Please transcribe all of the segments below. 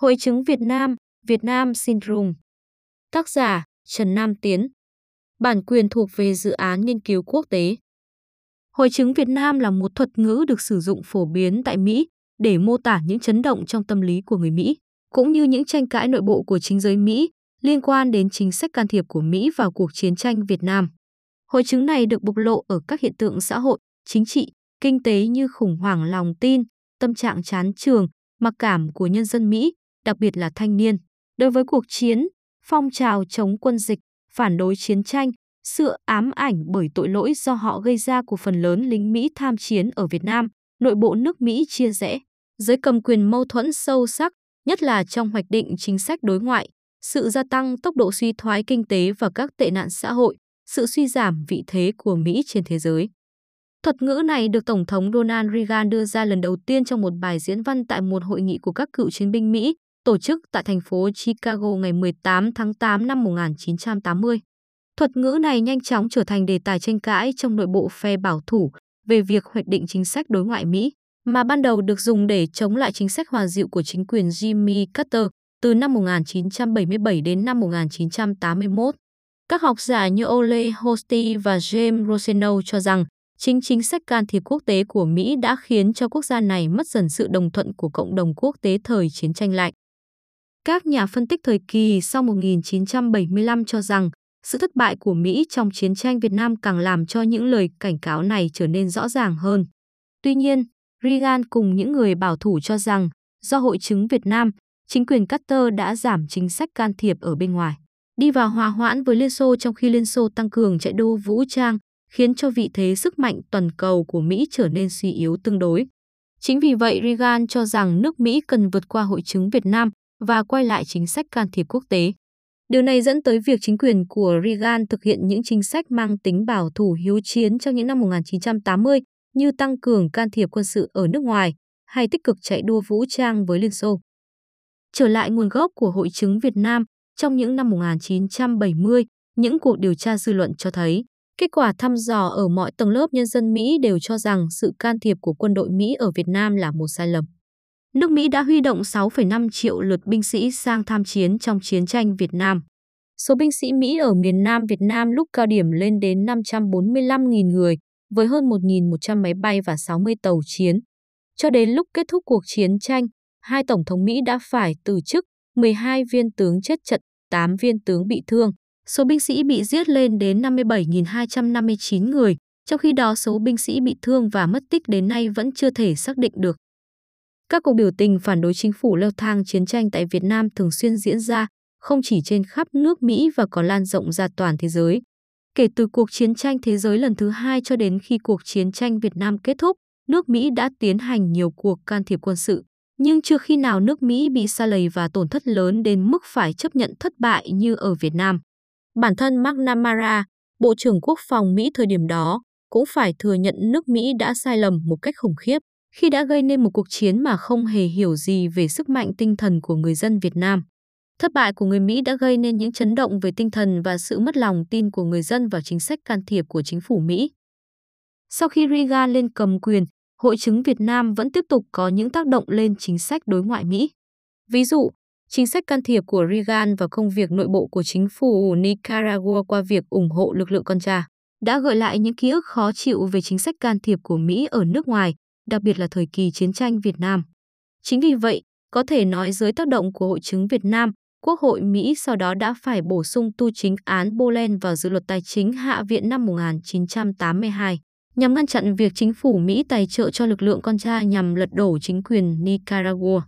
Hội chứng Việt Nam, Việt Nam Syndrome. Tác giả Trần Nam Tiến. Bản quyền thuộc về dự án nghiên cứu quốc tế. Hội chứng Việt Nam là một thuật ngữ được sử dụng phổ biến tại Mỹ để mô tả những chấn động trong tâm lý của người Mỹ, cũng như những tranh cãi nội bộ của chính giới Mỹ liên quan đến chính sách can thiệp của Mỹ vào cuộc chiến tranh Việt Nam. Hội chứng này được bộc lộ ở các hiện tượng xã hội, chính trị, kinh tế như khủng hoảng lòng tin, tâm trạng chán trường, mặc cảm của nhân dân Mỹ, đặc biệt là thanh niên. Đối với cuộc chiến, phong trào chống quân dịch, phản đối chiến tranh, sự ám ảnh bởi tội lỗi do họ gây ra của phần lớn lính Mỹ tham chiến ở Việt Nam, nội bộ nước Mỹ chia rẽ. Giới cầm quyền mâu thuẫn sâu sắc, nhất là trong hoạch định chính sách đối ngoại, sự gia tăng tốc độ suy thoái kinh tế và các tệ nạn xã hội, sự suy giảm vị thế của Mỹ trên thế giới. Thuật ngữ này được Tổng thống Donald Reagan đưa ra lần đầu tiên trong một bài diễn văn tại một hội nghị của các cựu chiến binh Mỹ tổ chức tại thành phố Chicago ngày 18 tháng 8 năm 1980. Thuật ngữ này nhanh chóng trở thành đề tài tranh cãi trong nội bộ phe bảo thủ về việc hoạch định chính sách đối ngoại Mỹ, mà ban đầu được dùng để chống lại chính sách hòa dịu của chính quyền Jimmy Carter từ năm 1977 đến năm 1981. Các học giả như Ole Hosty và James Roseno cho rằng chính chính sách can thiệp quốc tế của Mỹ đã khiến cho quốc gia này mất dần sự đồng thuận của cộng đồng quốc tế thời chiến tranh lạnh. Các nhà phân tích thời kỳ sau 1975 cho rằng sự thất bại của Mỹ trong chiến tranh Việt Nam càng làm cho những lời cảnh cáo này trở nên rõ ràng hơn. Tuy nhiên, Reagan cùng những người bảo thủ cho rằng do hội chứng Việt Nam, chính quyền Carter đã giảm chính sách can thiệp ở bên ngoài, đi vào hòa hoãn với Liên Xô trong khi Liên Xô tăng cường chạy đua vũ trang, khiến cho vị thế sức mạnh toàn cầu của Mỹ trở nên suy yếu tương đối. Chính vì vậy, Reagan cho rằng nước Mỹ cần vượt qua hội chứng Việt Nam và quay lại chính sách can thiệp quốc tế. Điều này dẫn tới việc chính quyền của Reagan thực hiện những chính sách mang tính bảo thủ hiếu chiến trong những năm 1980 như tăng cường can thiệp quân sự ở nước ngoài hay tích cực chạy đua vũ trang với Liên Xô. Trở lại nguồn gốc của hội chứng Việt Nam, trong những năm 1970, những cuộc điều tra dư luận cho thấy Kết quả thăm dò ở mọi tầng lớp nhân dân Mỹ đều cho rằng sự can thiệp của quân đội Mỹ ở Việt Nam là một sai lầm. Nước Mỹ đã huy động 6,5 triệu lượt binh sĩ sang tham chiến trong chiến tranh Việt Nam. Số binh sĩ Mỹ ở miền Nam Việt Nam lúc cao điểm lên đến 545.000 người, với hơn 1.100 máy bay và 60 tàu chiến. Cho đến lúc kết thúc cuộc chiến tranh, hai tổng thống Mỹ đã phải từ chức, 12 viên tướng chết trận, 8 viên tướng bị thương. Số binh sĩ bị giết lên đến 57.259 người, trong khi đó số binh sĩ bị thương và mất tích đến nay vẫn chưa thể xác định được. Các cuộc biểu tình phản đối chính phủ leo thang chiến tranh tại Việt Nam thường xuyên diễn ra, không chỉ trên khắp nước Mỹ và còn lan rộng ra toàn thế giới. Kể từ cuộc chiến tranh thế giới lần thứ hai cho đến khi cuộc chiến tranh Việt Nam kết thúc, nước Mỹ đã tiến hành nhiều cuộc can thiệp quân sự. Nhưng chưa khi nào nước Mỹ bị xa lầy và tổn thất lớn đến mức phải chấp nhận thất bại như ở Việt Nam. Bản thân McNamara, Bộ trưởng Quốc phòng Mỹ thời điểm đó, cũng phải thừa nhận nước Mỹ đã sai lầm một cách khủng khiếp khi đã gây nên một cuộc chiến mà không hề hiểu gì về sức mạnh tinh thần của người dân Việt Nam. Thất bại của người Mỹ đã gây nên những chấn động về tinh thần và sự mất lòng tin của người dân vào chính sách can thiệp của chính phủ Mỹ. Sau khi Reagan lên cầm quyền, hội chứng Việt Nam vẫn tiếp tục có những tác động lên chính sách đối ngoại Mỹ. Ví dụ, chính sách can thiệp của Reagan vào công việc nội bộ của chính phủ Nicaragua qua việc ủng hộ lực lượng Contra đã gợi lại những ký ức khó chịu về chính sách can thiệp của Mỹ ở nước ngoài, đặc biệt là thời kỳ chiến tranh Việt Nam. Chính vì vậy, có thể nói dưới tác động của hội chứng Việt Nam, Quốc hội Mỹ sau đó đã phải bổ sung tu chính án Bolen vào dự luật tài chính Hạ viện năm 1982 nhằm ngăn chặn việc chính phủ Mỹ tài trợ cho lực lượng con trai nhằm lật đổ chính quyền Nicaragua.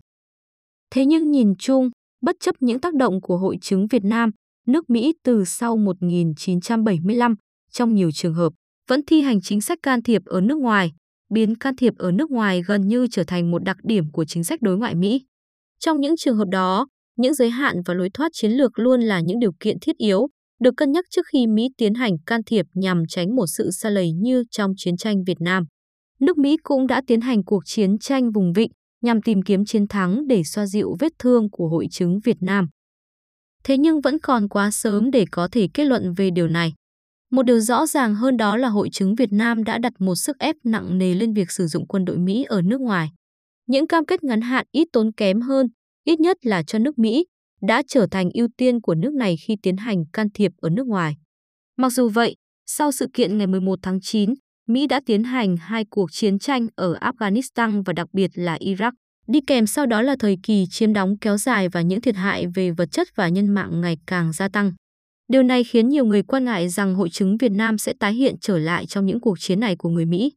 Thế nhưng nhìn chung, bất chấp những tác động của hội chứng Việt Nam, nước Mỹ từ sau 1975 trong nhiều trường hợp vẫn thi hành chính sách can thiệp ở nước ngoài, biến can thiệp ở nước ngoài gần như trở thành một đặc điểm của chính sách đối ngoại Mỹ. Trong những trường hợp đó, những giới hạn và lối thoát chiến lược luôn là những điều kiện thiết yếu, được cân nhắc trước khi Mỹ tiến hành can thiệp nhằm tránh một sự xa lầy như trong chiến tranh Việt Nam. Nước Mỹ cũng đã tiến hành cuộc chiến tranh vùng vịnh nhằm tìm kiếm chiến thắng để xoa dịu vết thương của hội chứng Việt Nam. Thế nhưng vẫn còn quá sớm để có thể kết luận về điều này. Một điều rõ ràng hơn đó là hội chứng Việt Nam đã đặt một sức ép nặng nề lên việc sử dụng quân đội Mỹ ở nước ngoài. Những cam kết ngắn hạn ít tốn kém hơn, ít nhất là cho nước Mỹ, đã trở thành ưu tiên của nước này khi tiến hành can thiệp ở nước ngoài. Mặc dù vậy, sau sự kiện ngày 11 tháng 9, Mỹ đã tiến hành hai cuộc chiến tranh ở Afghanistan và đặc biệt là Iraq. Đi kèm sau đó là thời kỳ chiếm đóng kéo dài và những thiệt hại về vật chất và nhân mạng ngày càng gia tăng. Điều này khiến nhiều người quan ngại rằng hội chứng Việt Nam sẽ tái hiện trở lại trong những cuộc chiến này của người Mỹ.